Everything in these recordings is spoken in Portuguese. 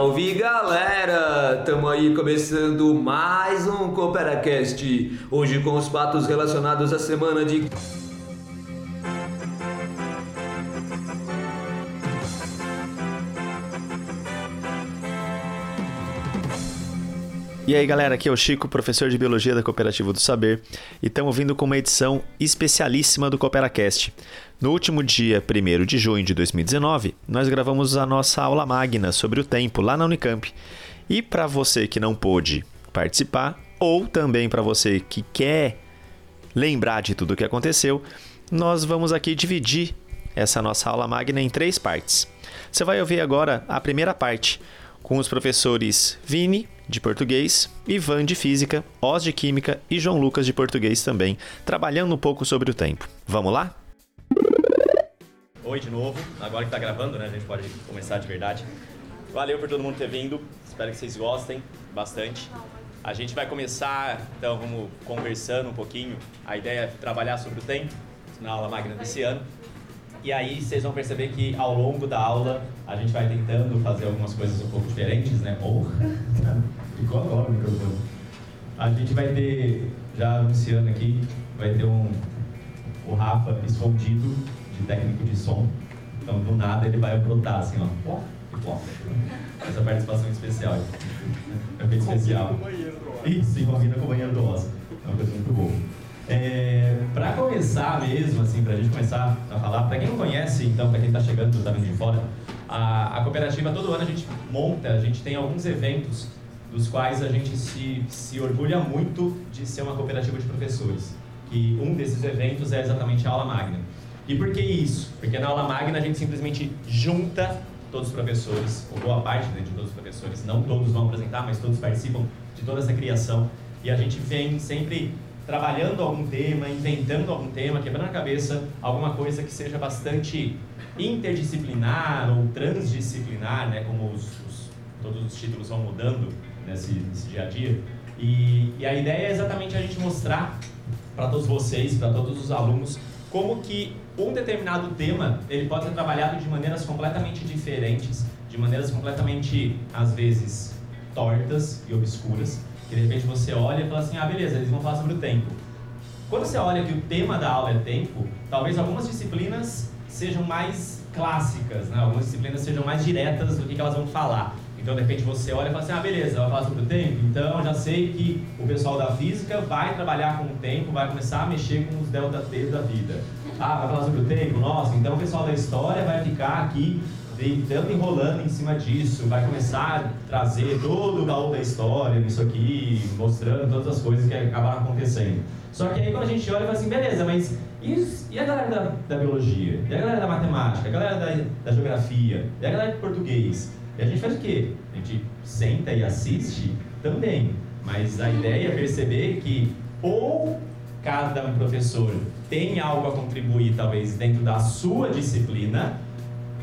salve galera! Tamo aí começando mais um CooperaCast. Hoje com os fatos relacionados à semana de. E aí galera, aqui é o Chico, professor de Biologia da Cooperativa do Saber, e estamos vindo com uma edição especialíssima do CooperaCast. No último dia 1 de junho de 2019, nós gravamos a nossa aula magna sobre o tempo lá na Unicamp. E para você que não pôde participar, ou também para você que quer lembrar de tudo o que aconteceu, nós vamos aqui dividir essa nossa aula magna em três partes. Você vai ouvir agora a primeira parte com os professores Vini, de português, Ivan de física, Oz de química e João Lucas de português também, trabalhando um pouco sobre o tempo. Vamos lá? Oi de novo, agora que tá gravando, né? A gente pode começar de verdade. Valeu por todo mundo ter vindo, espero que vocês gostem bastante. A gente vai começar, então vamos conversando um pouquinho. A ideia é trabalhar sobre o tempo na aula magna desse ano. E aí vocês vão perceber que ao longo da aula a gente vai tentando fazer algumas coisas um pouco diferentes, né? Porra! Ficou agora o microfone. A gente vai ter, já anunciando aqui, vai ter um o Rafa escondido de técnico de som. Então do nada ele vai brotar assim, ó. Essa participação especial. É bem especial. Isso, e combina com o banheiro do Oz. É uma coisa muito boa. É, para começar mesmo, assim, para a gente começar a falar, para quem não conhece, então, para quem está chegando, está vindo de fora, a, a cooperativa todo ano a gente monta, a gente tem alguns eventos dos quais a gente se, se orgulha muito de ser uma cooperativa de professores. E um desses eventos é exatamente a aula magna. E por que isso? Porque na aula magna a gente simplesmente junta todos os professores, ou boa parte né, de todos os professores, não todos vão apresentar, mas todos participam de toda essa criação. E a gente vem sempre trabalhando algum tema, inventando algum tema, quebrando a cabeça, alguma coisa que seja bastante interdisciplinar ou transdisciplinar, né, como os, os, todos os títulos vão mudando nesse, nesse dia a dia. E, e, a ideia é exatamente a gente mostrar para todos vocês, para todos os alunos, como que um determinado tema ele pode ser trabalhado de maneiras completamente diferentes, de maneiras completamente, às vezes, tortas e obscuras, que de repente você olha e fala assim, ah, beleza, eles vão falar sobre o tempo. Quando você olha que o tema da aula é tempo, talvez algumas disciplinas sejam mais clássicas, né? algumas disciplinas sejam mais diretas do que, que elas vão falar. Então, de repente, você olha e fala assim, ah, beleza, vai falar sobre o tempo? Então, já sei que o pessoal da física vai trabalhar com o tempo, vai começar a mexer com os delta T da vida. Ah, vai falar sobre o tempo? Nossa, então o pessoal da história vai ficar aqui deitando enrolando em cima disso, vai começar a trazer todo o baú da história nisso aqui, mostrando todas as coisas que acabaram acontecendo. Só que aí quando a gente olha e fala assim, beleza, mas e, e a galera da, da, biologia? E a galera da matemática? A galera da, da geografia? E a galera de português? E a gente faz o quê? A gente senta e assiste também. Mas a ideia é perceber que ou cada professor tem algo a contribuir, talvez, dentro da sua disciplina,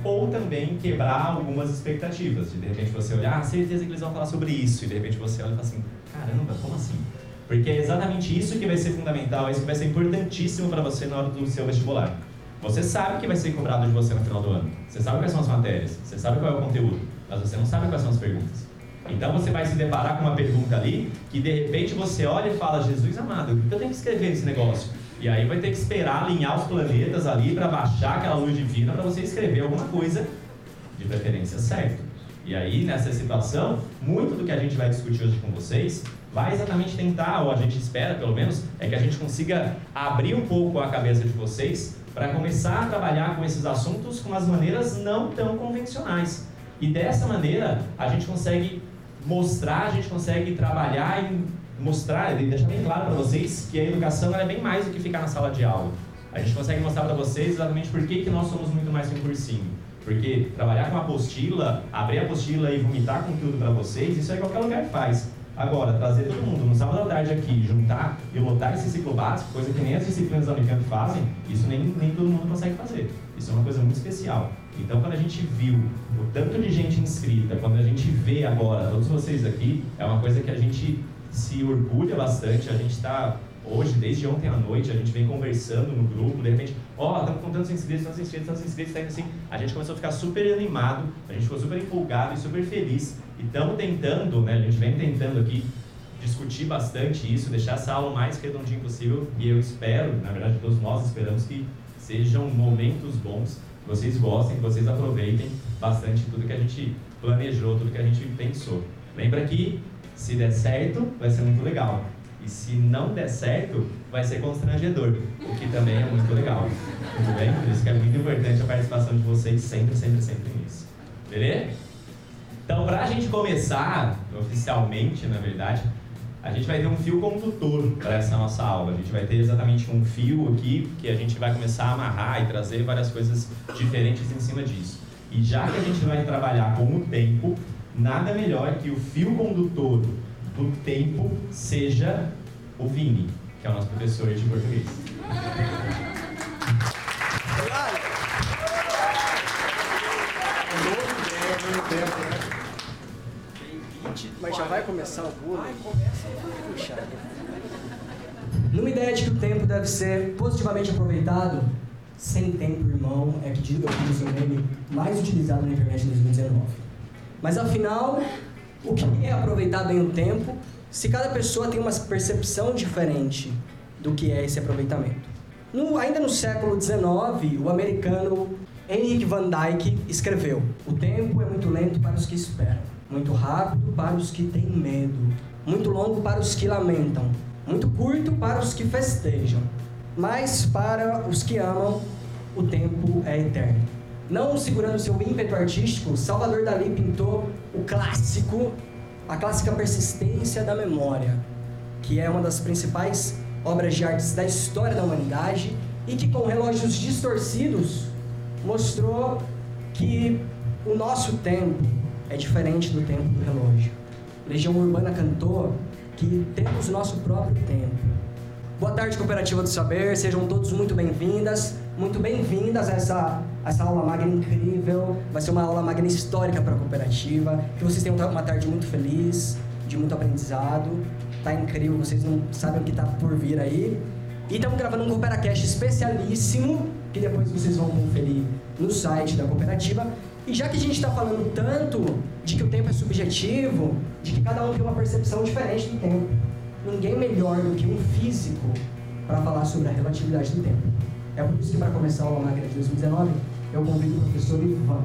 ou também quebrar algumas expectativas. De, de repente você olhar, ah, certeza que eles vão falar sobre isso, e de repente você olha e fala assim, caramba, como assim? Porque é exatamente isso que vai ser fundamental, é isso que vai ser importantíssimo para você na hora do seu vestibular. Você sabe que vai ser cobrado de você no final do ano. Você sabe quais são as matérias, você sabe qual é o conteúdo, mas você não sabe quais são as perguntas. Então você vai se deparar com uma pergunta ali que de repente você olha e fala: Jesus amado, o que eu tenho que escrever nesse negócio? E aí vai ter que esperar alinhar os planetas ali para baixar aquela luz divina para você escrever alguma coisa, de preferência certo. E aí, nessa situação, muito do que a gente vai discutir hoje com vocês vai exatamente tentar, ou a gente espera pelo menos, é que a gente consiga abrir um pouco a cabeça de vocês para começar a trabalhar com esses assuntos com as maneiras não tão convencionais. E dessa maneira, a gente consegue mostrar, a gente consegue trabalhar em mostrar deixar bem claro para vocês que a educação é bem mais do que ficar na sala de aula. A gente consegue mostrar para vocês exatamente por que, que nós somos muito mais que um cursinho. Porque trabalhar com apostila, abrir a apostila e vomitar conteúdo para vocês, isso é qualquer lugar faz. Agora, trazer todo mundo no sábado à tarde aqui, juntar e lotar esse ciclo básico, coisa que nem as disciplinas da Unicamp fazem, isso nem, nem todo mundo consegue fazer. Isso é uma coisa muito especial. Então, quando a gente viu o tanto de gente inscrita, quando a gente vê agora todos vocês aqui, é uma coisa que a gente se orgulha bastante, a gente está hoje, desde ontem à noite, a gente vem conversando no grupo, de repente, ó, oh, estamos com tantos inscritos, tantos inscritos, tantos inscritos, tá assim. A gente começou a ficar super animado, a gente ficou super empolgado e super feliz. E estamos tentando, né, a gente vem tentando aqui discutir bastante isso, deixar essa aula o mais redondinho possível. E eu espero, na verdade, todos nós esperamos que sejam momentos bons, que vocês gostem, que vocês aproveitem bastante tudo que a gente planejou, tudo que a gente pensou. Lembra que se der certo, vai ser muito legal. E se não der certo, vai ser constrangedor, o que também é muito legal. Tudo bem? Por isso que é muito importante a participação de vocês sempre, sempre, sempre nisso. Beleza? Então, para a gente começar, oficialmente, na verdade, a gente vai ter um fio condutor para essa nossa aula. A gente vai ter exatamente um fio aqui que a gente vai começar a amarrar e trazer várias coisas diferentes em cima disso. E já que a gente vai trabalhar com o tempo, nada melhor que o fio condutor do tempo seja o Vini, que é o nosso professor de português. Mas já vai começar o bullying? Puxa. Numa ideia de que o tempo deve ser positivamente aproveitado, sem tempo, irmão, é que eu o meme mais utilizado na internet em 2019. Mas afinal, o que é aproveitar bem o tempo se cada pessoa tem uma percepção diferente do que é esse aproveitamento? No, ainda no século XIX, o americano Henrik Van Dyke escreveu: O tempo é muito lento para os que esperam, muito rápido para os que têm medo, muito longo para os que lamentam, muito curto para os que festejam, mas para os que amam, o tempo é eterno. Não segurando seu ímpeto artístico, Salvador Dali pintou o clássico, a clássica persistência da memória, que é uma das principais obras de artes da história da humanidade e que com relógios distorcidos mostrou que o nosso tempo é diferente do tempo do relógio. Legião Urbana cantou que temos nosso próprio tempo. Boa tarde, Cooperativa do Saber, sejam todos muito bem-vindas, muito bem-vindas a essa, a essa aula magna incrível. Vai ser uma aula magna histórica para a cooperativa. Que vocês tenham uma tarde muito feliz, de muito aprendizado. Tá incrível, vocês não sabem o que está por vir aí. E estamos gravando um CooperaCast especialíssimo, que depois vocês vão conferir no site da cooperativa. E já que a gente está falando tanto de que o tempo é subjetivo, de que cada um tem uma percepção diferente do tempo, ninguém melhor do que um físico para falar sobre a relatividade do tempo. É por isso que, para começar a aula magna de 2019, eu convido o professor Ivan.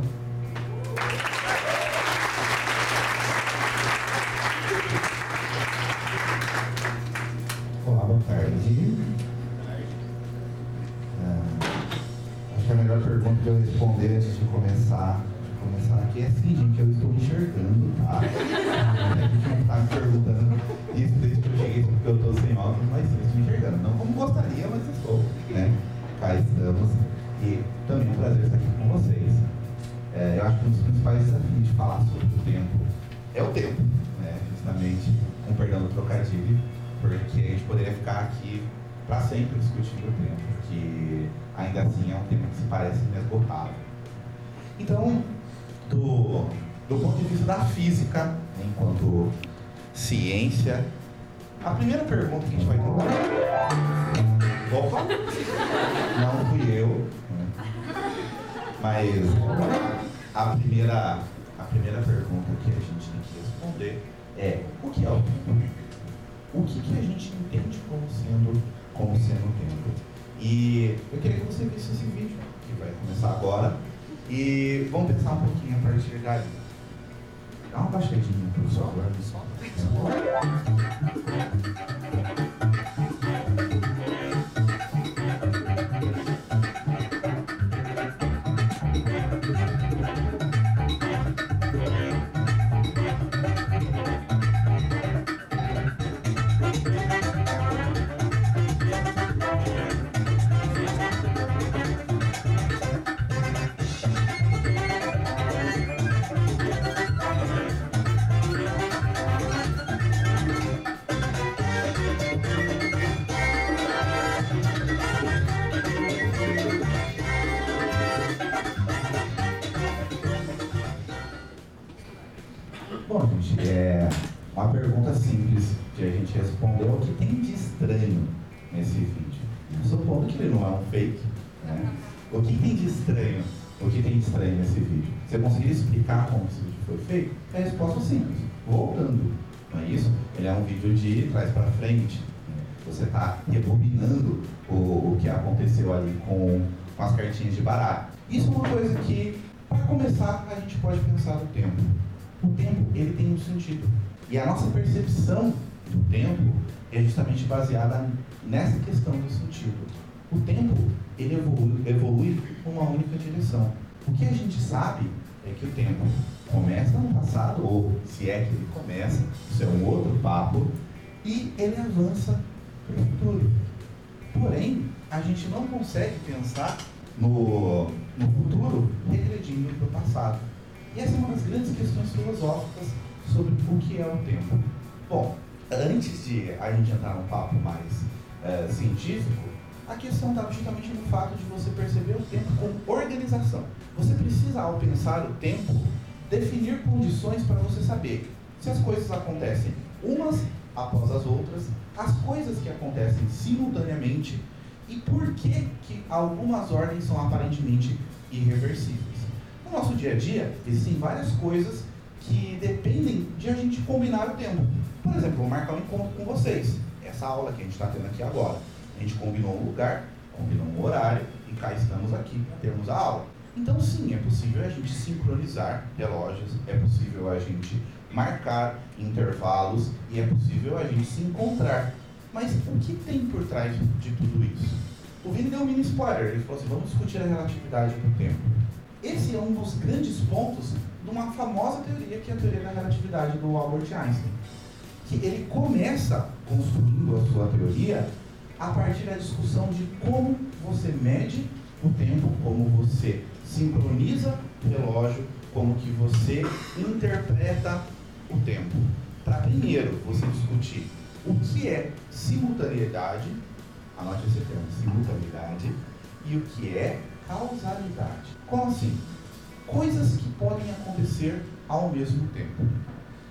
Porque a gente poderia ficar aqui para sempre discutindo o tempo, que ainda assim é um tema que se parece inesgotável. Então, do, do ponto de vista da física, né, enquanto ciência, a primeira pergunta que a gente vai tentar. Opa! Não fui eu. né? Mas a primeira, a primeira pergunta que a gente tem que responder é o que é o tempo? O que, que a gente entende como sendo, como sendo tempo? E eu queria que você visse esse vídeo, que vai começar agora, e vamos pensar um pouquinho a partir daí. Dá uma baixadinha, professor. Bom, gente, é uma pergunta simples de a gente responder. O que tem de estranho nesse vídeo? Supondo que ele não é um fake, né? o que tem de estranho? O que tem de estranho nesse vídeo? Você conseguiria explicar como esse vídeo foi feito? É a resposta simples. Voltando, não é isso? Ele é um vídeo de trás para frente. Você está rebobinando o, o que aconteceu ali com, com as cartinhas de baralho. Isso é uma coisa que, para começar, a gente pode pensar no tempo. O tempo, ele tem um sentido. E a nossa percepção do tempo é justamente baseada nessa questão do sentido. O tempo, ele evolui, evolui numa única direção. O que a gente sabe é que o tempo começa no passado, ou se é que ele começa, isso é um outro papo, e ele avança para o futuro. Porém, a gente não consegue pensar no, no futuro regredindo para o passado. E essa é uma das grandes questões filosóficas sobre o que é o tempo. Bom, antes de a gente entrar num papo mais é, científico, a questão está justamente no fato de você perceber o tempo como organização. Você precisa, ao pensar o tempo, definir condições para você saber se as coisas acontecem umas após as outras, as coisas que acontecem simultaneamente e por que, que algumas ordens são aparentemente irreversíveis. No nosso dia a dia, existem várias coisas que dependem de a gente combinar o tempo. Por exemplo, vou marcar um encontro com vocês. Essa aula que a gente está tendo aqui agora. A gente combinou um lugar, combinou um horário e cá estamos aqui para termos a aula. Então, sim, é possível a gente sincronizar relógios, é possível a gente marcar intervalos e é possível a gente se encontrar. Mas o que tem por trás de tudo isso? O Vini deu um mini spoiler, ele falou assim, vamos discutir a relatividade do tempo. Esse é um dos grandes pontos de uma famosa teoria, que é a teoria da relatividade do Albert Einstein. Que ele começa construindo a sua teoria a partir da discussão de como você mede o tempo, como você sincroniza o relógio, como que você interpreta o tempo. Para primeiro você discutir o que é simultaneidade, anote esse termo, simultaneidade, e o que é causalidade. Como assim? Coisas que podem acontecer ao mesmo tempo.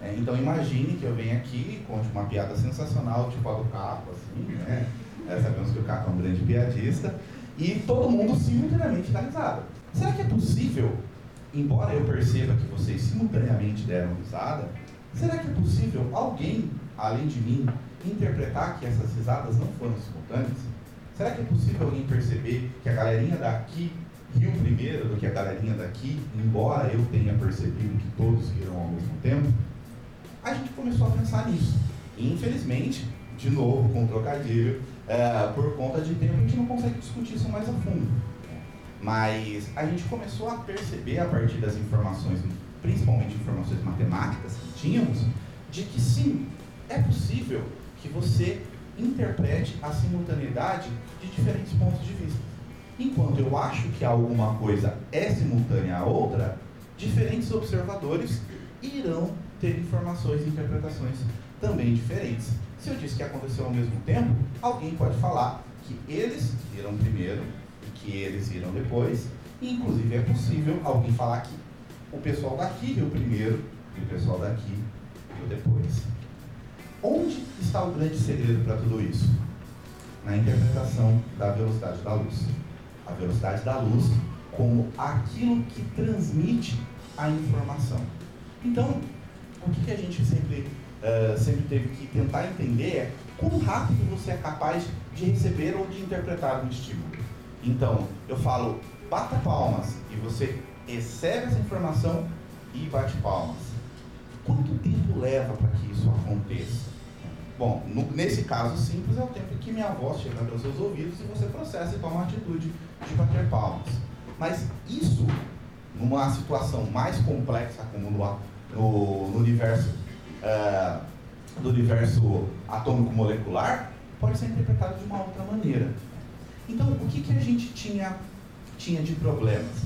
É, então imagine que eu venha aqui e conte uma piada sensacional, tipo a do Caco, assim, né? É, sabemos que o Caco é um grande piadista, e todo mundo simultaneamente dá risada. Será que é possível, embora eu perceba que vocês simultaneamente deram risada, será que é possível alguém, além de mim, interpretar que essas risadas não foram simultâneas? Será que é possível alguém perceber que a galerinha daqui riu primeiro do que a galerinha daqui, embora eu tenha percebido que todos riram ao mesmo tempo? A gente começou a pensar nisso. Infelizmente, de novo com trocadilho, é, por conta de tempo a gente não consegue discutir isso mais a fundo. Mas a gente começou a perceber a partir das informações, principalmente informações matemáticas que tínhamos, de que sim, é possível que você interprete a simultaneidade de diferentes pontos de vista. Enquanto eu acho que alguma coisa é simultânea à outra, diferentes observadores irão ter informações e interpretações também diferentes. Se eu disse que aconteceu ao mesmo tempo, alguém pode falar que eles viram primeiro e que eles viram depois. E, inclusive, é possível alguém falar que o pessoal daqui viu primeiro e o pessoal daqui viu depois. Onde está o grande segredo para tudo isso? Na interpretação da velocidade da luz. A velocidade da luz como aquilo que transmite a informação. Então, o que, a gente sempre uh, sempre teve que tentar entender é quão rápido você é capaz de receber ou de interpretar um estímulo. Então, eu falo, bata palmas, e você recebe essa informação e bate palmas. Quanto tempo leva para que isso aconteça? Bom, no, nesse caso simples é o tempo que minha voz chega aos seus ouvidos e você processa e toma a atitude de bater palmas. Mas isso, numa situação mais complexa como no, no, no universo uh, do universo atômico molecular pode ser interpretado de uma outra maneira. Então, o que, que a gente tinha, tinha de problemas?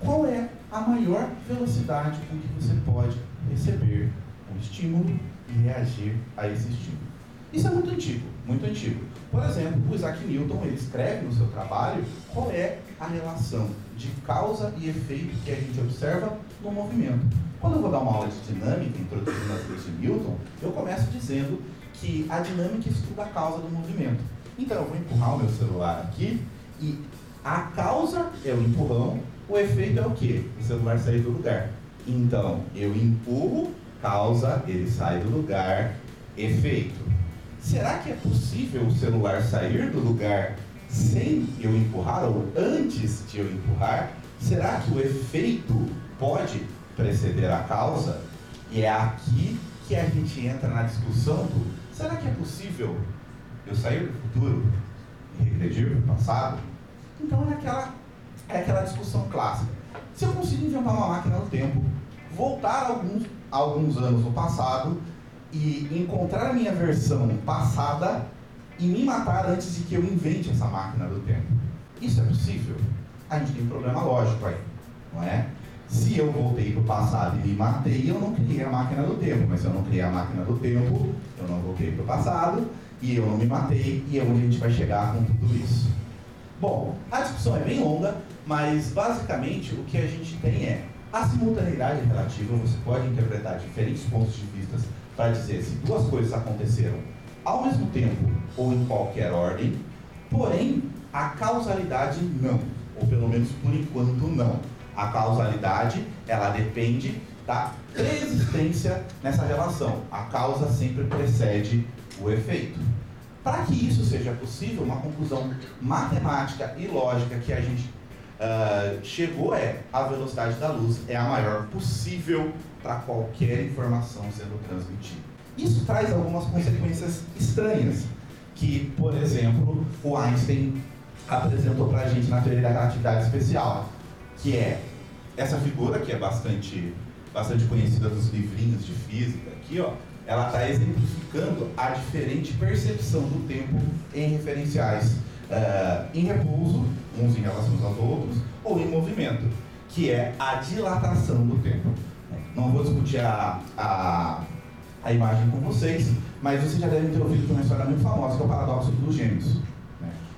Qual é a maior velocidade com que você pode receber um estímulo e reagir a esse estímulo? Isso é muito antigo, muito antigo. Por exemplo, o Isaac Newton ele escreve no seu trabalho qual é a relação de causa e efeito que a gente observa no movimento. Quando eu vou dar uma aula de dinâmica, introduzindo as leis de Newton, eu começo dizendo que a dinâmica estuda a causa do movimento. Então eu vou empurrar o meu celular aqui e a causa é o empurrão, o efeito é o quê? O celular sair do lugar. Então eu empurro, causa, ele sai do lugar, efeito. Será que é possível o celular sair do lugar sem eu empurrar ou antes de eu empurrar? Será que o efeito pode preceder a causa? E é aqui que a gente entra na discussão do será que é possível eu sair do futuro e regredir para o passado? Então é aquela, é aquela discussão clássica. Se eu consigo inventar uma máquina do tempo, voltar alguns, alguns anos no passado e encontrar a minha versão passada e me matar antes de que eu invente essa máquina do tempo. Isso é possível? A gente tem um problema lógico aí, não é? Se eu voltei para o passado e me matei, eu não criei a máquina do tempo. Mas se eu não criei a máquina do tempo, eu não voltei para o passado e eu não me matei. E é onde a gente vai chegar com tudo isso. Bom, a discussão é bem longa, mas basicamente o que a gente tem é a simultaneidade relativa. Você pode interpretar diferentes pontos de vista para dizer se duas coisas aconteceram ao mesmo tempo ou em qualquer ordem, porém a causalidade não, ou pelo menos por enquanto não. A causalidade, ela depende da preexistência nessa relação. A causa sempre precede o efeito. Para que isso seja possível, uma conclusão matemática e lógica que a gente uh, chegou é a velocidade da luz é a maior possível para qualquer informação sendo transmitida. Isso traz algumas consequências estranhas, que, por exemplo, o Einstein apresentou para a gente na teoria da relatividade especial que é essa figura que é bastante, bastante conhecida dos livrinhos de física aqui, ó, ela está exemplificando a diferente percepção do tempo em referenciais uh, em repouso, uns em relação aos outros, ou em movimento, que é a dilatação do tempo. Não vou discutir a, a, a imagem com vocês, mas vocês já devem ter ouvido de uma história muito famosa, que é o paradoxo dos gêmeos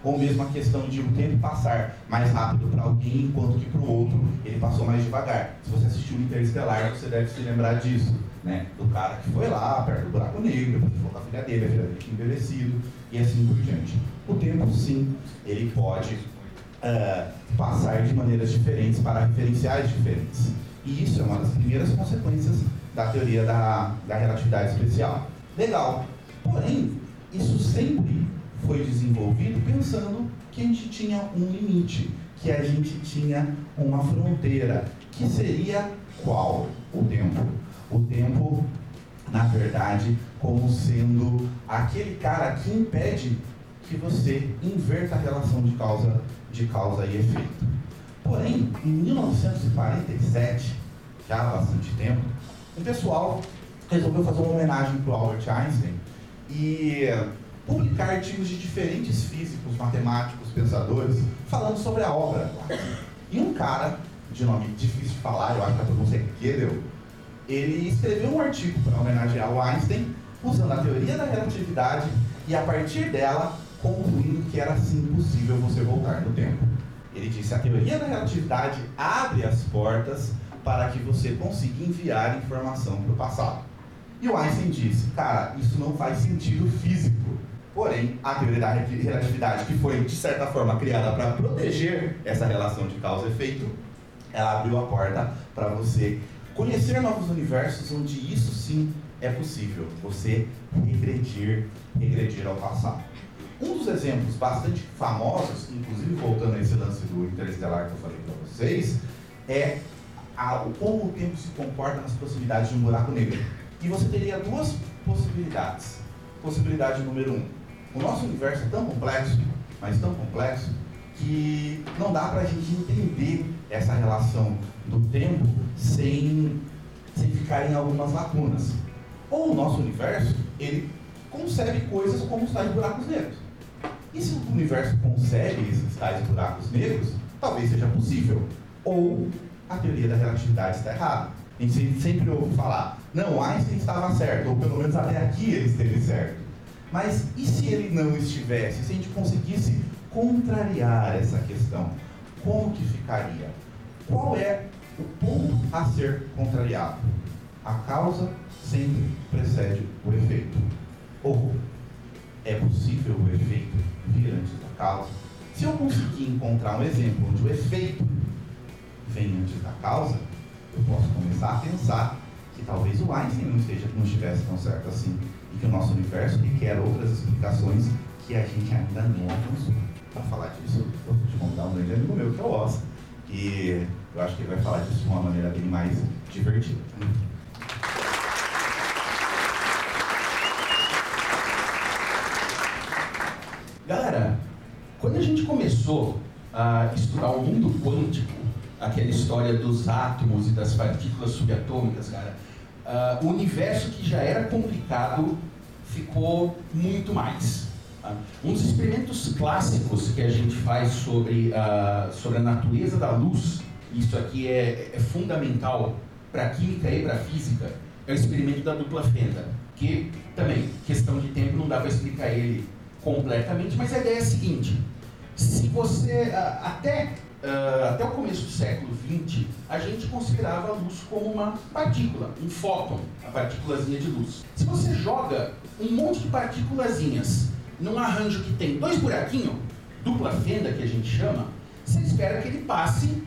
ou mesmo a questão de o tempo passar mais rápido para alguém, enquanto que para o outro ele passou mais devagar. Se você assistiu Interestelar, você deve se lembrar disso, né? Do cara que foi lá, perto do buraco negro, falou com a filha dele, a filha dele tinha envelhecido, e assim por diante. O tempo, sim, ele pode uh, passar de maneiras diferentes para referenciais diferentes. E isso é uma das primeiras consequências da teoria da, da relatividade especial. Legal. Porém, isso sempre foi desenvolvido pensando que a gente tinha um limite, que a gente tinha uma fronteira, que seria qual? O tempo. O tempo, na verdade, como sendo aquele cara que impede que você inverta a relação de causa, de causa e efeito. Porém, em 1947, já há bastante tempo, o pessoal resolveu fazer uma homenagem para o Albert Einstein e publicar artigos de diferentes físicos, matemáticos, pensadores, falando sobre a obra. E um cara, de nome difícil de falar, eu acho que a pronúncia é Gödel, ele escreveu um artigo para homenagear o Einstein, usando a teoria da relatividade e a partir dela concluindo que era sim possível você voltar no tempo. Ele disse: a teoria da relatividade abre as portas para que você consiga enviar informação para o passado. E o Einstein disse: cara, isso não faz sentido físico. Porém, a teoria da relatividade, que foi, de certa forma, criada para proteger essa relação de causa e efeito, ela abriu a porta para você conhecer novos universos onde isso sim é possível, você regredir, regredir ao passado. Um dos exemplos bastante famosos, inclusive voltando a esse lance do interestelar que eu falei para vocês, é a, como o tempo se comporta nas proximidades de um buraco negro. E você teria duas possibilidades. Possibilidade número um, o nosso universo é tão complexo, mas tão complexo, que não dá para a gente entender essa relação do tempo sem, sem ficar em algumas lacunas. Ou o nosso universo, ele concebe coisas como os tais buracos negros. E se o universo concebe esses tais buracos negros, talvez seja possível. Ou a teoria da relatividade está errada. A gente sempre ouve falar, não, Einstein estava certo, ou pelo menos até aqui ele esteve certo. Mas e se ele não estivesse? Se a gente conseguisse contrariar essa questão, como que ficaria? Qual é o ponto a ser contrariado. A causa sempre precede o efeito. Ou é possível o efeito vir antes da causa? Se eu conseguir encontrar um exemplo onde o efeito vem antes da causa, eu posso começar a pensar que talvez o Einstein não, esteja, não estivesse tão certo assim e que o nosso universo requer outras explicações que a gente ainda não alcançou. Para falar disso, eu vou te contar um grande amigo meu, que é o Oscar, e eu acho que ele vai falar disso de uma maneira bem mais divertida. Galera, quando a gente começou a estudar o mundo quântico, aquela história dos átomos e das partículas subatômicas, cara, uh, o universo que já era complicado ficou muito mais. Tá? Um dos experimentos clássicos que a gente faz sobre, uh, sobre a natureza da luz, isso aqui é, é fundamental para a química e para a física, é o experimento da dupla fenda, que também, questão de tempo, não dá para explicar ele completamente, mas a ideia é a seguinte: se você, até até o começo do século XX, a gente considerava a luz como uma partícula, um fóton, a partículazinha de luz. Se você joga um monte de partículazinhas num arranjo que tem dois buraquinhos, dupla fenda que a gente chama, você espera que ele passe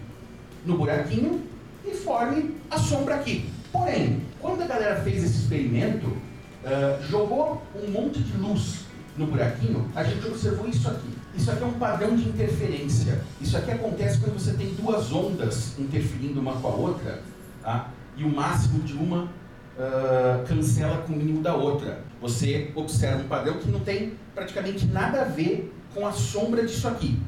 no buraquinho e forme a sombra aqui. Porém, quando a galera fez esse experimento, uh, jogou um monte de luz no buraquinho, a gente observou isso aqui. Isso aqui é um padrão de interferência. Isso aqui acontece quando você tem duas ondas interferindo uma com a outra, tá? e o máximo de uma uh, cancela com o mínimo da outra. Você observa um padrão que não tem praticamente nada a ver com a sombra disso aqui.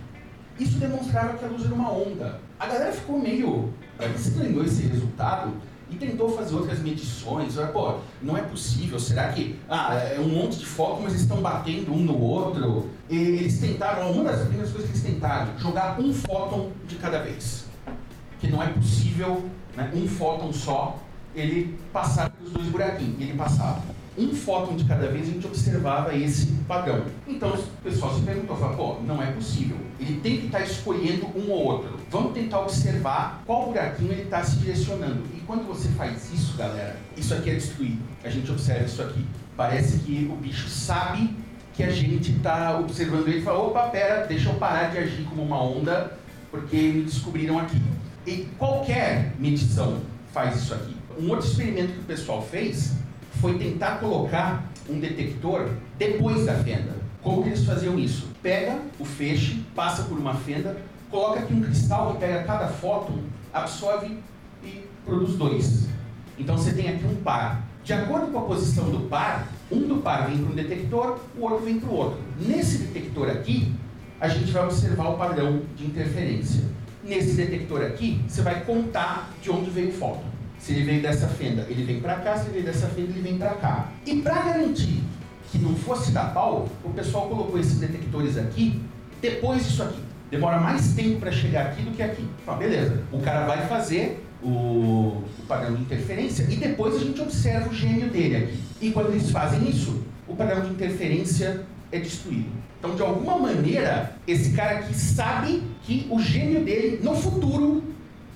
Isso demonstrava que a luz era uma onda. A galera ficou meio estranhou esse resultado e tentou fazer outras medições. Pô, não é possível, será que ah, é um monte de focos, mas eles estão batendo um no outro? E eles tentaram, uma das primeiras coisas que eles tentaram, jogar um fóton de cada vez. Que não é possível né, um fóton só ele passar pelos dois buraquinhos. Ele passava um fóton de cada vez, a gente observava esse padrão. Então o pessoal se perguntou, falou, pô, não é possível. Ele tem que estar tá escolhendo um ou outro. Vamos tentar observar qual buraquinho ele está se direcionando. E quando você faz isso, galera, isso aqui é destruído. A gente observa isso aqui. Parece que o bicho sabe que a gente está observando ele e fala, opa, pera, deixa eu parar de agir como uma onda, porque me descobriram aqui. E qualquer medição faz isso aqui. Um outro experimento que o pessoal fez foi tentar colocar um detector depois da fenda. Como que eles faziam isso? Pega o feixe, passa por uma fenda, coloca aqui um cristal que pega cada fóton, absorve e produz dois. Então você tem aqui um par. De acordo com a posição do par, um do par vem para um detector, o outro vem para o outro. Nesse detector aqui, a gente vai observar o padrão de interferência. Nesse detector aqui, você vai contar de onde veio o fóton. Se ele veio dessa fenda, ele vem para cá, se ele veio dessa fenda, ele vem para cá. E para garantir que não fosse dar pau, o pessoal colocou esses detectores aqui depois disso aqui. Demora mais tempo para chegar aqui do que aqui. Ah, beleza. O cara vai fazer o, o, padrão de interferência e depois a gente observa o gênio dele aqui. E quando eles fazem isso, o padrão de interferência é destruído. Então, de alguma maneira, esse cara aqui sabe que o gênio dele, no futuro,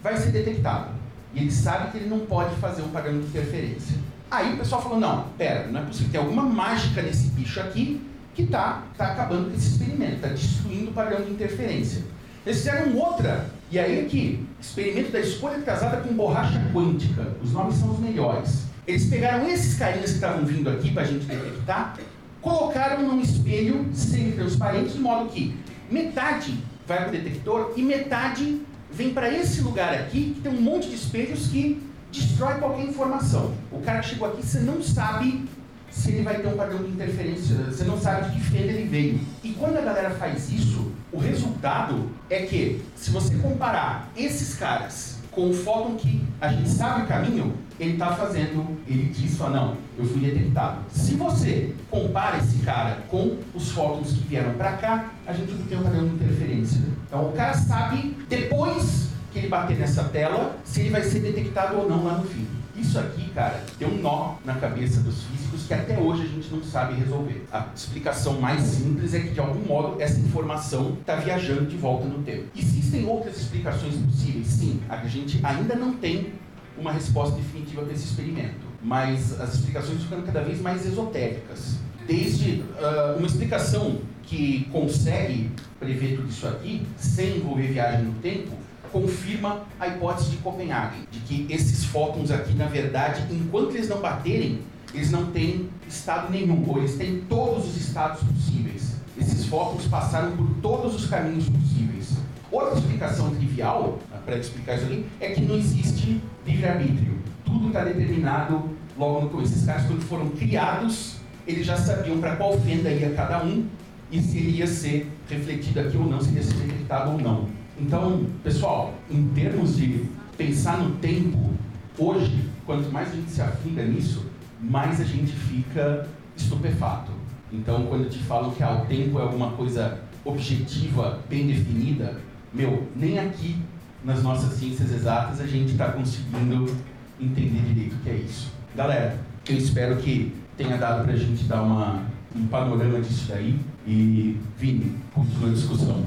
vai ser detectado. E ele sabe que ele não pode fazer um padrão de interferência. Aí o pessoal falou, não, pera, não é possível, tem alguma mágica nesse bicho aqui que está tá acabando com esse experimento, está destruindo o padrão de interferência. Eles fizeram outra, e aí aqui, experimento da escolha casada com borracha quântica. Os nomes são os melhores. Eles pegaram esses carinhas que estavam vindo aqui para a gente detectar, colocaram num espelho semi-transparente, de modo que metade vai para o detector e metade vem para esse lugar aqui, que tem um monte de espelhos que destrói qualquer informação. O cara que chegou aqui, você não sabe se ele vai ter um padrão de interferência, você não sabe de que fenda ele veio. E quando a galera faz isso, o resultado é que, se você comparar esses caras com o fóton que a gente sabe o caminho, ele está fazendo, ele diz, fala, não, eu fui detectado. Se você compara esse cara com os fótons que vieram para cá, a gente não tem um padrão de interferência. Então o cara sabe, depois que ele bater nessa tela, se ele vai ser detectado ou não lá no fim. Isso aqui, cara, tem um nó na cabeça dos físicos que até hoje a gente não sabe resolver. A explicação mais simples é que, de algum modo, essa informação está viajando de volta no tempo. Existem outras explicações possíveis? Sim. A gente ainda não tem uma resposta definitiva para esse experimento, mas as explicações ficando cada vez mais esotéricas. Desde uh, uma explicação que consegue prever tudo isso aqui, sem envolver viagem no tempo, confirma a hipótese de Copenhague, de que esses fótons aqui, na verdade, enquanto eles não baterem, eles não têm estado nenhum, ou eles têm todos os estados possíveis. Esses fótons passaram por todos os caminhos possíveis. Outra explicação trivial, para explicar isso aqui, é que não existe livre-arbítrio. Tudo está determinado logo no começo. Esses caras, quando foram criados, eles já sabiam para qual fenda ia cada um e se ele ia ser refletido aqui ou não, se ele ia ser detectado ou não. Então, pessoal, em termos de pensar no tempo, hoje, quanto mais a gente se afunda nisso, mais a gente fica estupefato. Então, quando te falam que ah, o tempo é alguma coisa objetiva, bem definida, meu, nem aqui nas nossas ciências exatas a gente está conseguindo entender direito o que é isso. Galera, eu espero que tenha dado para a gente dar uma, um panorama disso daí e, Vini, continua a discussão.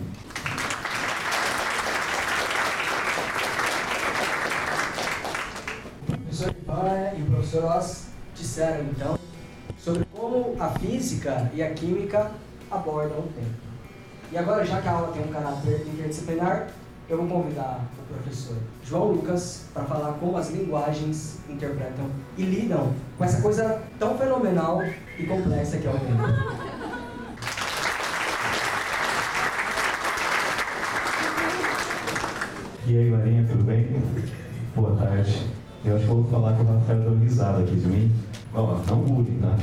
professor Ivan e o professor Oz disseram então sobre como a física e a química abordam o tempo. E agora, já que a aula tem um caráter interdisciplinar, eu vou convidar o professor João Lucas para falar como as linguagens interpretam e lidam com essa coisa tão fenomenal e complexa que é o tempo. E aí, Marinha, tudo bem? Boa tarde. Eu acho que vou falar que o Rafael risada aqui de mim. Ó, não bullying, tá?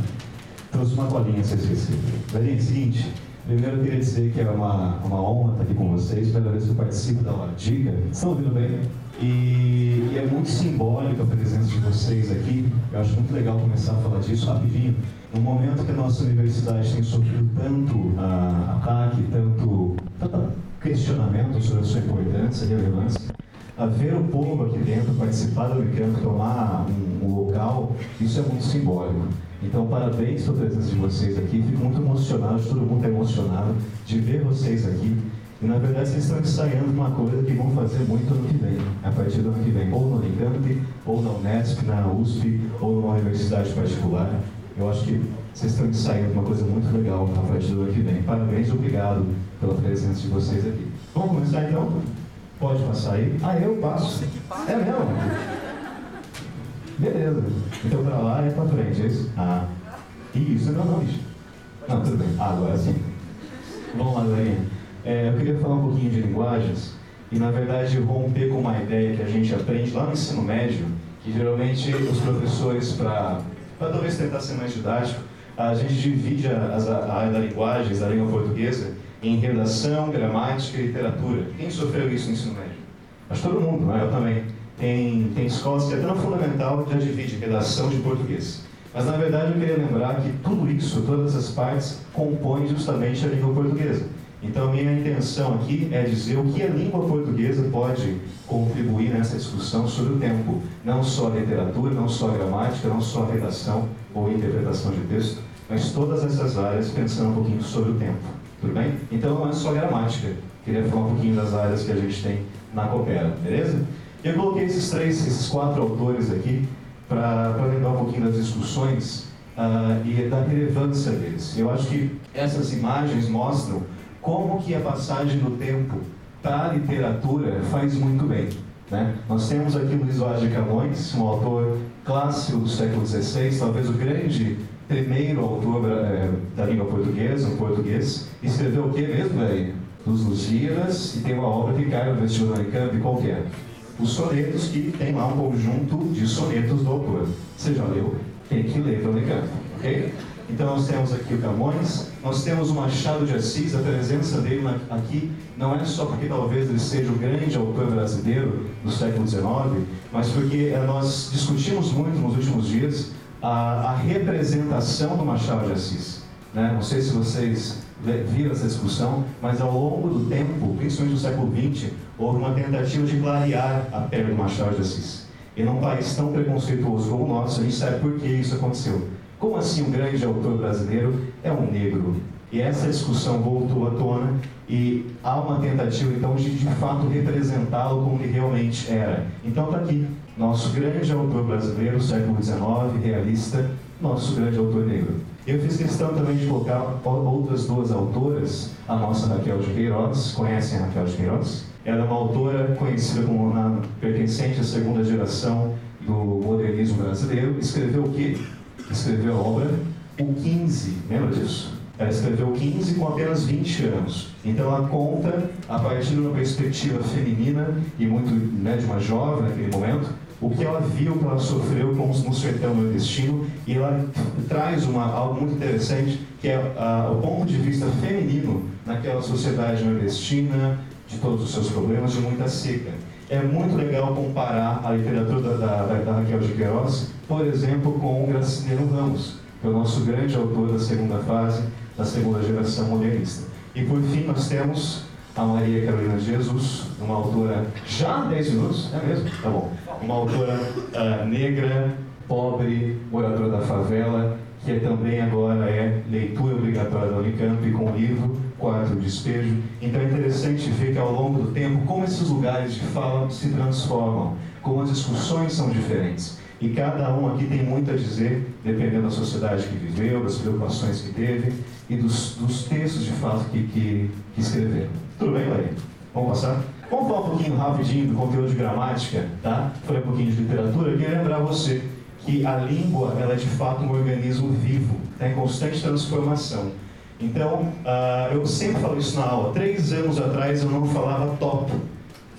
Trouxe uma colinha se esqueci. Marinha, é o seguinte. Primeiro eu queria dizer que é uma, uma honra estar aqui com vocês. Primeira vez que eu participo da Diga. Estão ouvindo bem? E, e, é muito simbólica a presença de vocês aqui. Eu acho muito legal começar a falar disso rapidinho. No momento que a nossa universidade tem sofrido tanto ah, ataque, tanto, tanto questionamento sobre a sua importância e relevância, a ver o povo aqui dentro participar do Unicamp, tomar um, um, local, isso é muito simbólico. Então, parabéns pela presença de vocês aqui. Fico muito emocionado, todo mundo está emocionado de ver vocês aqui. E, na verdade, vocês estão ensaiando uma coisa que vão fazer muito ano que vem, a partir do ano que vem, ou no Unicamp, ou na Unesp, na USP, ou numa universidade particular. Eu acho que vocês estão ensaiando uma coisa muito legal a partir do ano que vem. Parabéns e obrigado pela presença de vocês aqui. Vamos começar então? Pode passar aí? Ah, eu passo. É mesmo? Beleza. Então para lá é para frente, é isso? Ah. Isso, não, não, bicho. Não, tudo bem. Ah, agora sim. Vamos lá. É, eu queria falar um pouquinho de linguagens e, na verdade, romper com uma ideia que a gente aprende lá no ensino médio, que geralmente os professores, para talvez tentar ser mais didático, a gente divide a, área da linguagens, a língua portuguesa, em redação, gramática e literatura. Quem sofreu isso no ensino médio? Acho todo mundo, né? eu também. Tem, tem escolas que até no fundamental já divide redação de português. Mas na verdade eu queria lembrar que tudo isso, todas as partes, compõem justamente a língua portuguesa. Então minha intenção aqui é dizer o que a língua portuguesa pode contribuir nessa discussão sobre o tempo. Não só a literatura, não só a gramática, não só a redação ou interpretação de texto, mas todas essas áreas pensando um pouquinho sobre o tempo. Tudo bem? Então não é só gramática. Queria falar um pouquinho das áreas que a gente tem na Coopera, beleza? Eu coloquei esses três, esses quatro autores aqui para lembrar um pouquinho das discussões uh, e da relevância deles. Eu acho que essas imagens mostram como que a passagem do tempo para a literatura faz muito bem. Né? Nós temos aqui Luiz Vaz de Camões, um autor clássico do século XVI, talvez o grande primeiro autor é, da língua portuguesa, um português, escreveu o que mesmo, velho? Dos Lusíadas, e tem uma obra que cai no vestibular Unicamp, qual que é? Os sonetos, que tem lá um conjunto de sonetos do autor. Você já leu? Tem que ler para Unicamp, ok? Então nós temos aqui o Camões, nós temos o Machado de Assis, a presença dele aqui não é só porque talvez ele seja o grande autor brasileiro do século XIX, mas porque eh, nós discutimos muito nos últimos dias a, a representação do Machado de Assis. Né? Não sei se vocês viram essa discussão, mas ao longo do tempo, principalmente no século XX, houve uma tentativa de clarear a pele do Machado de Assis. E num país tão preconceituoso como o nosso, a gente sabe por que isso aconteceu. Como assim um grande autor brasileiro é um negro? E essa discussão voltou à tona e há uma tentativa então de de fato representá-lo como ele realmente era. Então está aqui, nosso grande autor brasileiro, século XIX, realista, nosso grande autor negro. Eu fiz questão também de colocar outras duas autoras, a nossa Raquel de Queiroz, conhecem a Raquel de Queiroz? Ela é uma autora conhecida como na, pertencente à segunda geração do modernismo brasileiro. Escreveu o Escreveu a obra O 15, lembra disso? Ela escreveu 15 com apenas 20 anos. Então ela conta, a partir de uma perspectiva feminina e muito né, de uma jovem naquele momento, o que ela viu, o que ela sofreu com, no sertão e ela traz uma, algo muito interessante, que é o ponto de vista feminino naquela sociedade nordestina, de todos os seus problemas, de muita seca. É muito legal comparar a literatura da, da, da Raquel de Queiroz, por exemplo, com o Graciliano Ramos, que é o nosso grande autor da segunda fase, da segunda geração modernista. E por fim, nós temos a Maria Carolina Jesus, uma autora já 10 minutos, é mesmo? Tá bom. Uma autora uh, negra, pobre, moradora da favela, que é também agora é leitura obrigatória da Unicamp com o livro Quarto Despejo. Então é interessante ver que ao longo do tempo como esses lugares de fala se transformam, como as discussões são diferentes. E cada um aqui tem muito a dizer, dependendo da sociedade que viveu, das preocupações que teve e dos, dos textos de fato que, que, que escreveram. Tudo bem, Maria? Vamos passar? Vamos falar um pouquinho rapidinho do conteúdo de gramática, tá? Falei um pouquinho de literatura. Queria lembrar você que a língua ela é de fato um organismo vivo, está em constante transformação. Então, uh, eu sempre falo isso na aula. Três anos atrás eu não falava top.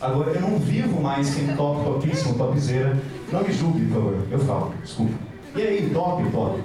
Agora eu não vivo mais sem top, topíssimo, topzera. Não me julgue, por favor. Eu falo, desculpa. E aí, top, top.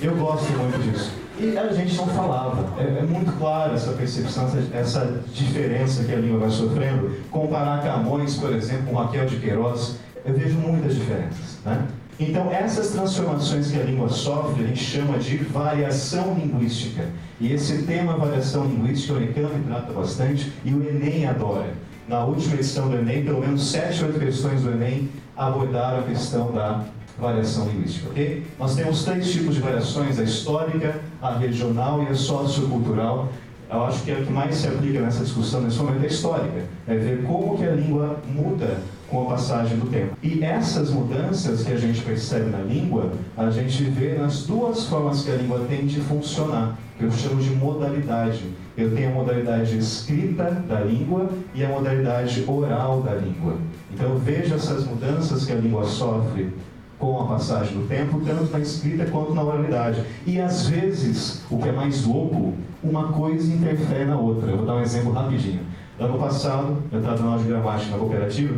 Eu gosto muito disso. E a gente não falava. É, é muito clara essa percepção, essa, essa, diferença que a língua vai sofrendo. Comparar Camões, por exemplo, com Raquel de Queiroz, eu vejo muitas diferenças. Né? Então, essas transformações que a língua sofre, a gente chama de variação linguística. E esse tema, variação linguística, o Unicamp trata bastante e o Enem adora. Na última edição do Enem, pelo menos sete, oito questões do Enem abordaram a questão da variação linguística, ok? Nós temos três tipos de variações, a histórica, a regional e a sociocultural. Eu acho que é o que mais se aplica nessa discussão nesse momento é a histórica, é ver como que a língua muda com a passagem do tempo. E essas mudanças que a gente percebe na língua, a gente vê nas duas formas que a língua tem de funcionar, que eu chamo de modalidade. Eu tenho a modalidade escrita da língua e a modalidade oral da língua. Então veja essas mudanças que a língua sofre com a passagem do tempo, tanto na escrita quanto na oralidade. E às vezes, o que é mais louco, uma coisa interfere na outra. Eu vou dar um exemplo rapidinho. Ano passado, eu estava dando aula de gramática na cooperativa,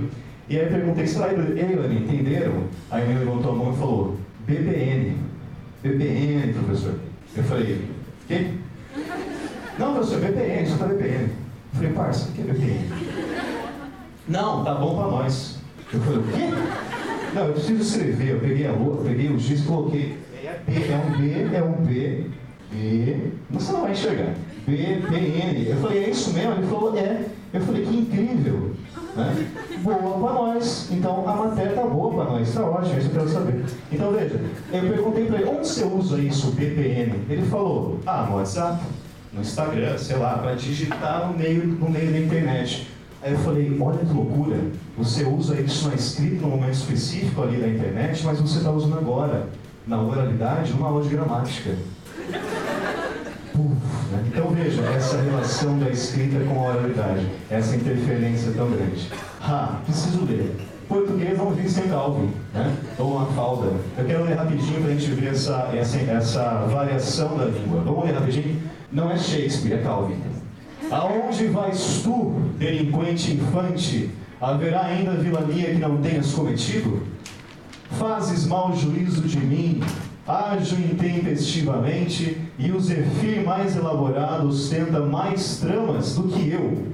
e aí eu perguntei, será que entenderam? Aí ele levantou a mão e falou, BBN. BBN, professor. Eu falei, quê? Não, professor, BBN, só tá BBN. Eu falei, parça, o que é BBN? Não, tá bom para nós. Eu falei, o quê? Não, eu preciso escrever. Eu peguei a louca, peguei o giz e coloquei. É um B, é um B, B. Você não vai enxergar. B, B, N. Eu falei, é isso mesmo? Ele falou, é. Eu falei, que incrível. Né? Boa para nós. Então a matéria tá boa para nós. Está ótimo, isso eu quero saber. Então veja, eu perguntei para ele, onde você usa isso, BPM? Ele falou, ah, no WhatsApp, no Instagram, sei lá, para digitar no meio, no meio da internet. Aí eu falei, olha que loucura, você usa isso na escrita num momento específico ali da internet, mas você está usando agora, na oralidade, uma aula de gramática. Né? Então veja, essa relação da escrita com a oralidade, essa interferência tão grande. Ah, preciso ler. Português vamos vir sem Calvin, né? ou uma falda. Eu quero ler rapidinho para a gente ver essa, essa, essa variação da língua. Vamos ler rapidinho? Não é Shakespeare, é Calvin. Aonde vais tu, delinquente infante? Haverá ainda vilania que não tenhas cometido? Fazes mau juízo de mim, ajo intempestivamente, e o Zefir mais elaborado ostenta mais tramas do que eu.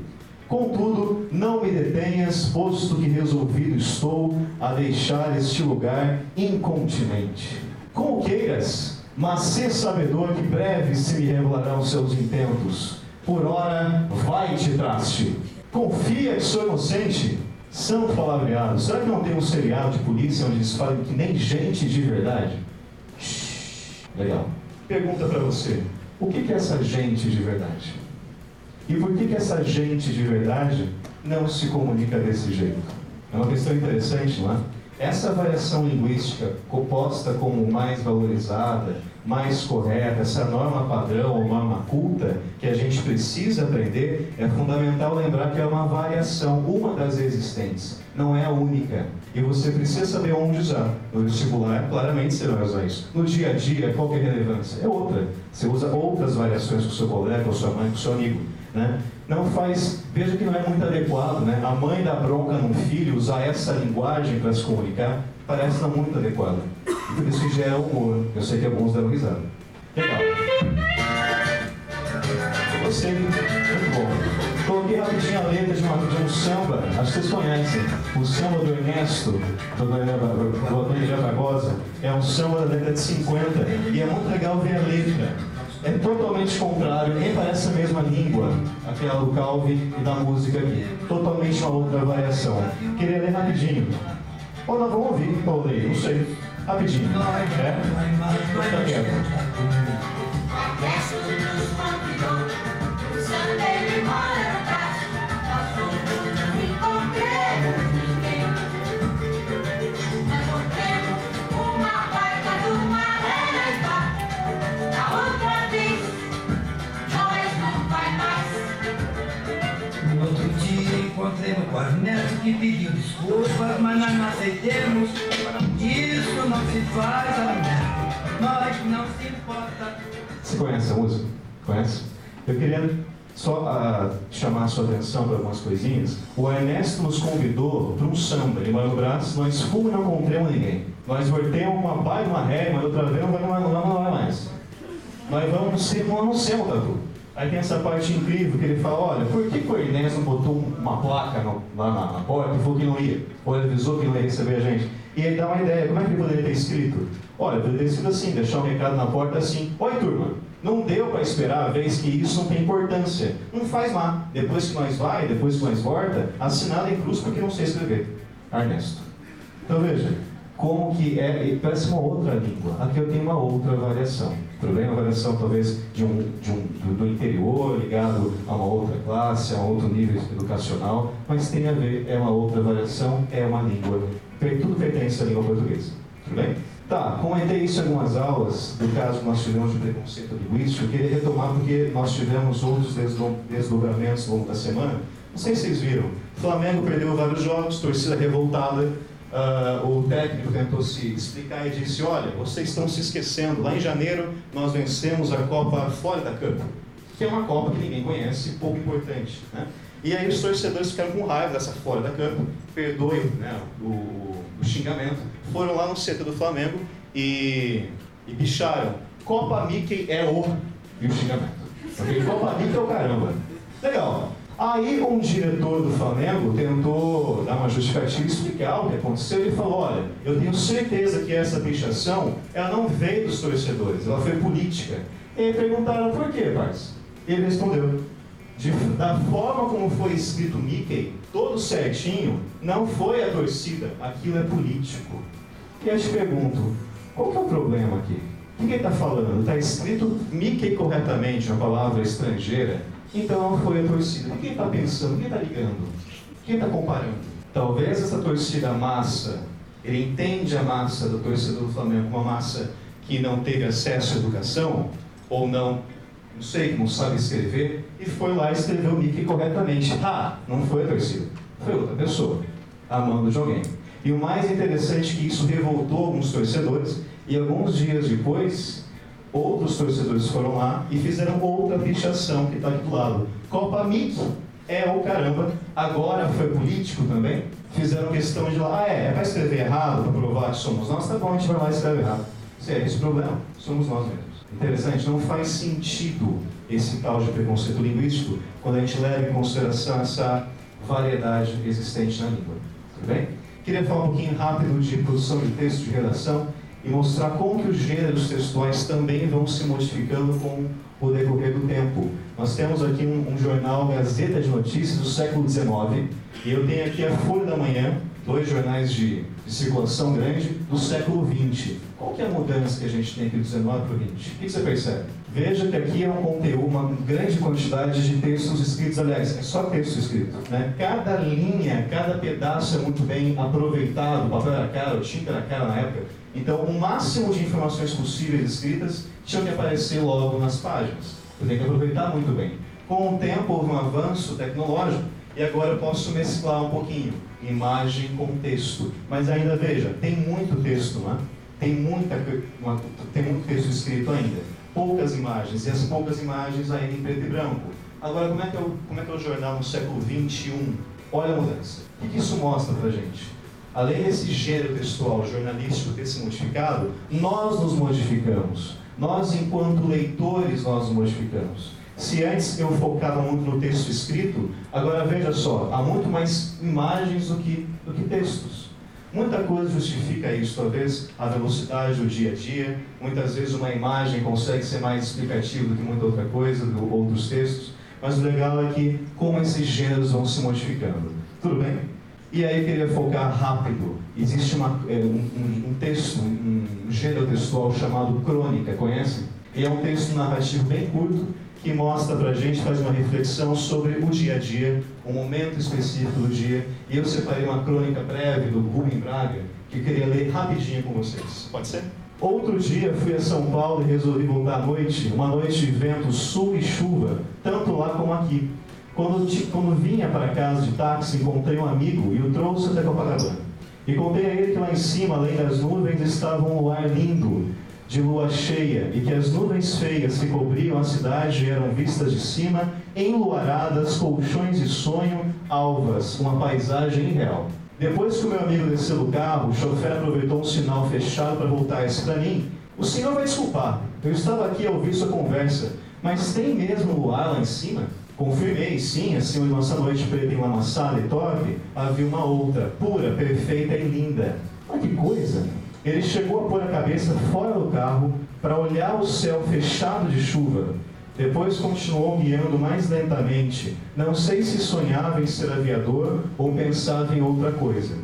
Contudo, não me detenhas, posto que resolvido estou a deixar este lugar incontinente. Como queiras, mas se sabedor que breve se me revelarão seus intentos. Por ora, vai-te traste. Confia que sou inocente. Santo palavreado. Será que não tem um seriado de polícia onde eles falam que nem gente de verdade? Legal. Pergunta para você: o que é essa gente de verdade? E por que, que essa gente de verdade não se comunica desse jeito? É uma questão interessante, não é? Essa variação linguística composta como mais valorizada, mais correta, essa norma padrão ou norma culta que a gente precisa aprender, é fundamental lembrar que é uma variação, uma das existentes, não é a única. E você precisa saber onde usar. No vestibular, claramente você vai usar isso. No dia a dia, qual que é a relevância? É outra. Você usa outras variações com seu colega, com sua mãe, com seu amigo. Né? Não faz, veja que não é muito adequado, né? A mãe dá bronca num filho usar essa linguagem para se comunicar, parece não muito adequado. Por isso que gera humor. Eu sei que alguns deram risada. Legal. Gostei, muito bom. Coloquei rapidinho a letra de, uma, de um samba, acho que vocês conhecem. O samba do Ernesto, do Antônio Barbosa, é um samba da década de 50 e é muito legal ver a letra é totalmente contrário, nem parece a mesma língua, aquela do Calvi e da música aqui. Totalmente uma outra variação. Queria ler rapidinho. Ou nós vamos ouvir, ou ler, não sei. Rapidinho. É? Tá quieto. Netas que pediu desculpas, mas nós não aceitemos. Isso não se faz, alimento. Nós não se importa. Você conhece a música? Conhece? Eu queria só uh, chamar a sua atenção para algumas coisinhas. O Ernesto nos convidou para um samba em Maio Braço, nós fomos e não encontramos ninguém. Nós voltemos uma baia, uma ré, mas outra vez não vai, não, não, não vai mais. Nós vamos ser, não ser um. Aí tem essa parte incrível que ele fala, olha, por que, o Ernesto botou uma placa no, lá na, na, porta e falou que não ia? Ou ele avisou que não ia receber a gente? E aí dá uma ideia, como é que ele poderia ter escrito? Olha, poderia ter sido assim, deixar um recado na porta assim, oi turma, não deu para esperar a vez que isso não tem importância. Não faz lá. Depois que nós vai, depois que nós volta, assinado em cruz porque não sei escrever. Ernesto. Então veja, como que é, parece uma outra língua. Aqui eu tenho uma outra variação. Bem? Uma variação talvez de um, de um, do, interior, ligado a uma outra classe, a um outro nível educacional, mas tem a ver, é uma outra variação, é uma língua. Tudo pertence à língua portuguesa. Tudo bem? Tá, comentei isso em algumas aulas, do caso que nós tivemos de preconceito linguístico, eu queria retomar porque nós tivemos outros desdobramentos ao longo da semana. Não sei se vocês viram. Flamengo perdeu vários jogos, torcida revoltada, Uh, o técnico tentou se explicar e disse: Olha, vocês estão se esquecendo. Lá em janeiro nós vencemos a Copa Florida Cup, que é uma Copa que ninguém conhece, pouco importante. Né? E aí os torcedores ficaram com raiva dessa Florida Cup, perdoem né, o, o, xingamento, foram lá no CT do Flamengo e, e bicharam: Copa Mickey é o. E o xingamento. Porque Copa Mickey é o caramba. Legal. Aí um diretor do Flamengo tentou dar uma justificativa e explicar o que aconteceu. Ele falou, olha, eu tenho certeza que essa pichação, ela não veio dos torcedores, ela foi política. E aí perguntaram, por quê, parceiro? Ele respondeu, de, da forma como foi escrito Mickey, todo certinho, não foi a torcida, aquilo é político. E eu te pergunto, qual que é o problema aqui? O que ele está falando? Está escrito Mickey corretamente, uma palavra estrangeira, então foi a torcida. Quem está pensando? Quem está ligando? Quem está comparando? Talvez essa torcida massa, ele entende a massa do torcedor do Flamengo como uma massa que não teve acesso à educação, ou não, não sei, não sabe escrever, e foi lá e escreveu o Mickey corretamente. Ah, não foi a torcida, foi outra pessoa, amando de alguém. E o mais interessante é que isso revoltou alguns torcedores, e alguns dias depois, outros torcedores foram lá e fizeram outra pichação que está aqui do lado. Copa Mickey é o caramba, agora foi político também, fizeram questão de lá, ah, é, é para escrever errado, para provar que somos nós, tá bom, a gente vai lá e escreve errado. Se é esse o problema, somos nós mesmos. Interessante, não faz sentido esse tal de preconceito linguístico quando a gente leva em consideração essa variedade existente na língua. Tudo bem? Queria falar um pouquinho rápido de produção de texto de redação e mostrar como que os gêneros textuais também vão se modificando com o decorrer do tempo. Nós temos aqui um, um jornal Gazeta de Notícias do século XIX e eu tenho aqui a Folha da Manhã, dois jornais de, de circulação grande do século XX. Qual que é a mudança que a gente tem aqui do 19 para o 20? O que você percebe? Veja que aqui é um conteúdo, uma grande quantidade de textos escritos, aliás, é só texto escrito. Né? Cada linha, cada pedaço é muito bem aproveitado, o papel era caro, tinta era cara na época. Então, o máximo de informações possíveis escritas tinham que aparecer logo nas páginas. Eu tenho que aproveitar muito bem. Com o tempo, houve um avanço tecnológico e agora eu posso mesclar um pouquinho imagem com texto. Mas ainda veja, tem muito texto, né? tem, muita, uma, tem muito texto escrito ainda. Poucas imagens, e as poucas imagens ainda em preto e branco. Agora, como é que é o, como é, que é o jornal no século XXI? Olha a mudança. O que isso mostra para gente? Além desse gênero textual jornalístico ter se modificado, nós nos modificamos. Nós, enquanto leitores, nós nos modificamos. Se antes eu focava muito no texto escrito, agora veja só, há muito mais imagens do que, do que textos. Muita coisa justifica isso, talvez a velocidade do dia a dia, muitas vezes uma imagem consegue ser mais explicativa do que muita outra coisa, do outros textos, mas o legal é que como esses gêneros vão se modificando. Tudo bem? E aí eu queria focar rápido. Existe uma, é, um, um, texto, um gênero textual chamado crônica, conhecem? E é um texto narrativo bem curto, que mostra para a gente, faz uma reflexão sobre o dia a dia, um momento específico do dia. E eu separei uma crônica breve do Rubem Braga, que eu queria ler rapidinho com vocês. Pode ser? Outro dia fui a São Paulo e resolvi voltar à noite, uma noite de vento, sul e chuva, tanto lá como aqui. Quando, quando vinha para casa de táxi, encontrei um amigo e o trouxe até Copacabana. E contei a ele que lá em cima, além das nuvens, estava um luar lindo, de lua cheia e que as nuvens feias que cobriam a cidade eram vistas de cima, enluaradas, colchões de sonho, alvas, uma paisagem irreal. Depois que o meu amigo desceu do carro, o chofer aproveitou um sinal fechado para voltar isso para mim. O senhor vai desculpar, eu estava aqui a ouvir sua conversa, mas tem mesmo luar lá em cima? Confirmei, sim, acima de nossa noite preta enlamaçada e torpe, havia uma outra, pura, perfeita e linda. Mas que coisa! Ele chegou a pôr a cabeça fora do carro para olhar o céu fechado de chuva. Depois continuou guiando mais lentamente. Não sei se sonhava em ser aviador ou pensava em outra coisa.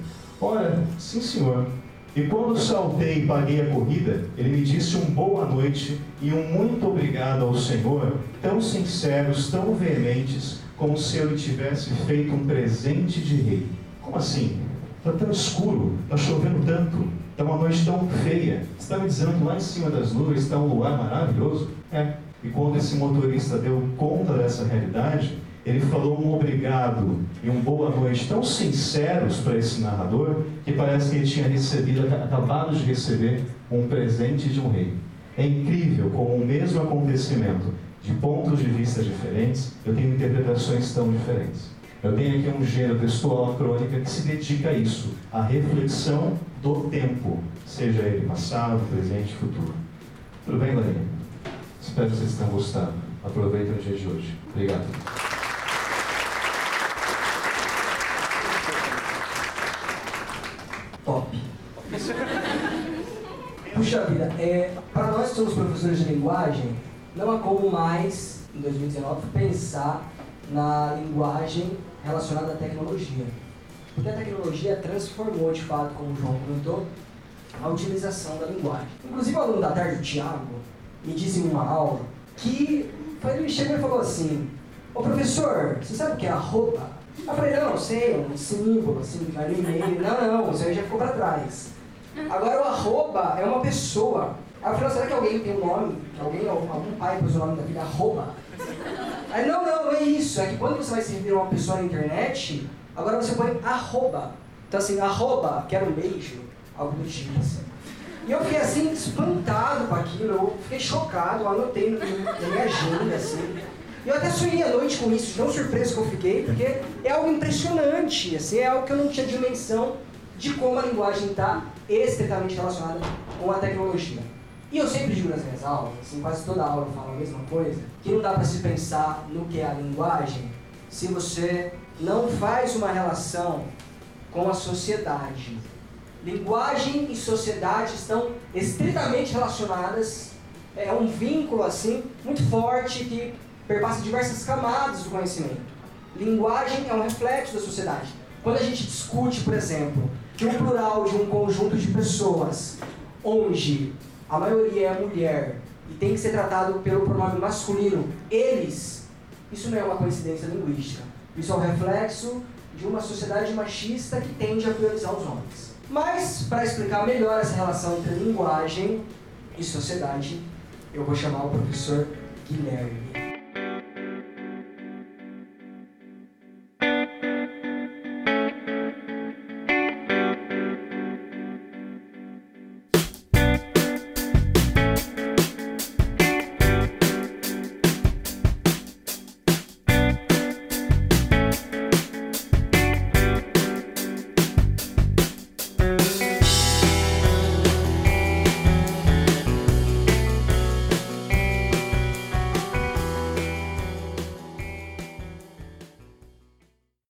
Ora, sim, senhor. E quando saltei e paguei a corrida, ele me disse um boa noite e um muito obrigado ao Senhor, tão sinceros, tão veementes, como se eu lhe tivesse feito um presente de rei. Como assim? Está tão escuro, está chovendo tanto. Está uma noite tão feia. Você está me dizendo que lá em cima das nuvens está um luar maravilhoso? É. E quando esse motorista deu conta dessa realidade, ele falou um obrigado e um boa noite tão sinceros para esse narrador que parece que ele tinha recebido, acabado de receber um presente de um rei. É incrível como o mesmo acontecimento, de pontos de vista diferentes, eu tenho interpretações tão diferentes. Eu tenho aqui um gênero textual, crônica, que se dedica a isso, a reflexão do tempo, seja ele passado, presente, futuro. Tudo bem, Larinha? Espero que vocês tenham gostado. Aproveitem o dia de hoje. Obrigado. Top. Puxa vida, é, para nós que somos professores de linguagem, não há como mais, em 2019, pensar na linguagem relacionada à tecnologia. Porque a tecnologia transformou, de fato, como o João comentou, a utilização da linguagem. Inclusive, o aluno da tarde, o Tiago, me disse em uma aula que ele chegou e falou assim: Ô professor, você sabe o que é arroba? Eu falei: Não, sei, é um símbolo, assim, vai no e-mail. Não, não, você já ficou para trás. Agora, o arroba é uma pessoa. Aí eu falei: Será que alguém tem um nome? Alguém, algum pai pôs o nome da filha arroba? Aí, não, não, não é isso. É que quando você vai se referir a uma pessoa na internet, agora você põe arroba. Então assim, arroba, quero um beijo, algo do tipo assim. E eu fiquei assim, espantado com aquilo, eu fiquei chocado, eu anotei na minha agenda, assim. E eu até sonhei à noite com isso, tão surpreso que eu fiquei, porque é algo impressionante, assim, é algo que eu não tinha dimensão de como a linguagem está estritamente relacionada com a tecnologia. E eu sempre digo nas minhas aulas, assim, quase toda aula eu falo a mesma coisa, que não dá para se pensar no que é a linguagem se você não faz uma relação com a sociedade. Linguagem e sociedade estão estritamente relacionadas, é um vínculo assim muito forte que perpassa diversas camadas do conhecimento. Linguagem é um reflexo da sociedade. Quando a gente discute, por exemplo, que o plural de um conjunto de pessoas, onde a maioria é mulher e tem que ser tratado pelo pronome masculino, eles, isso não é uma coincidência linguística. Isso é um reflexo de uma sociedade machista que tende a priorizar os homens. Mas, para explicar melhor essa relação entre linguagem e sociedade, eu vou chamar o professor Guilherme.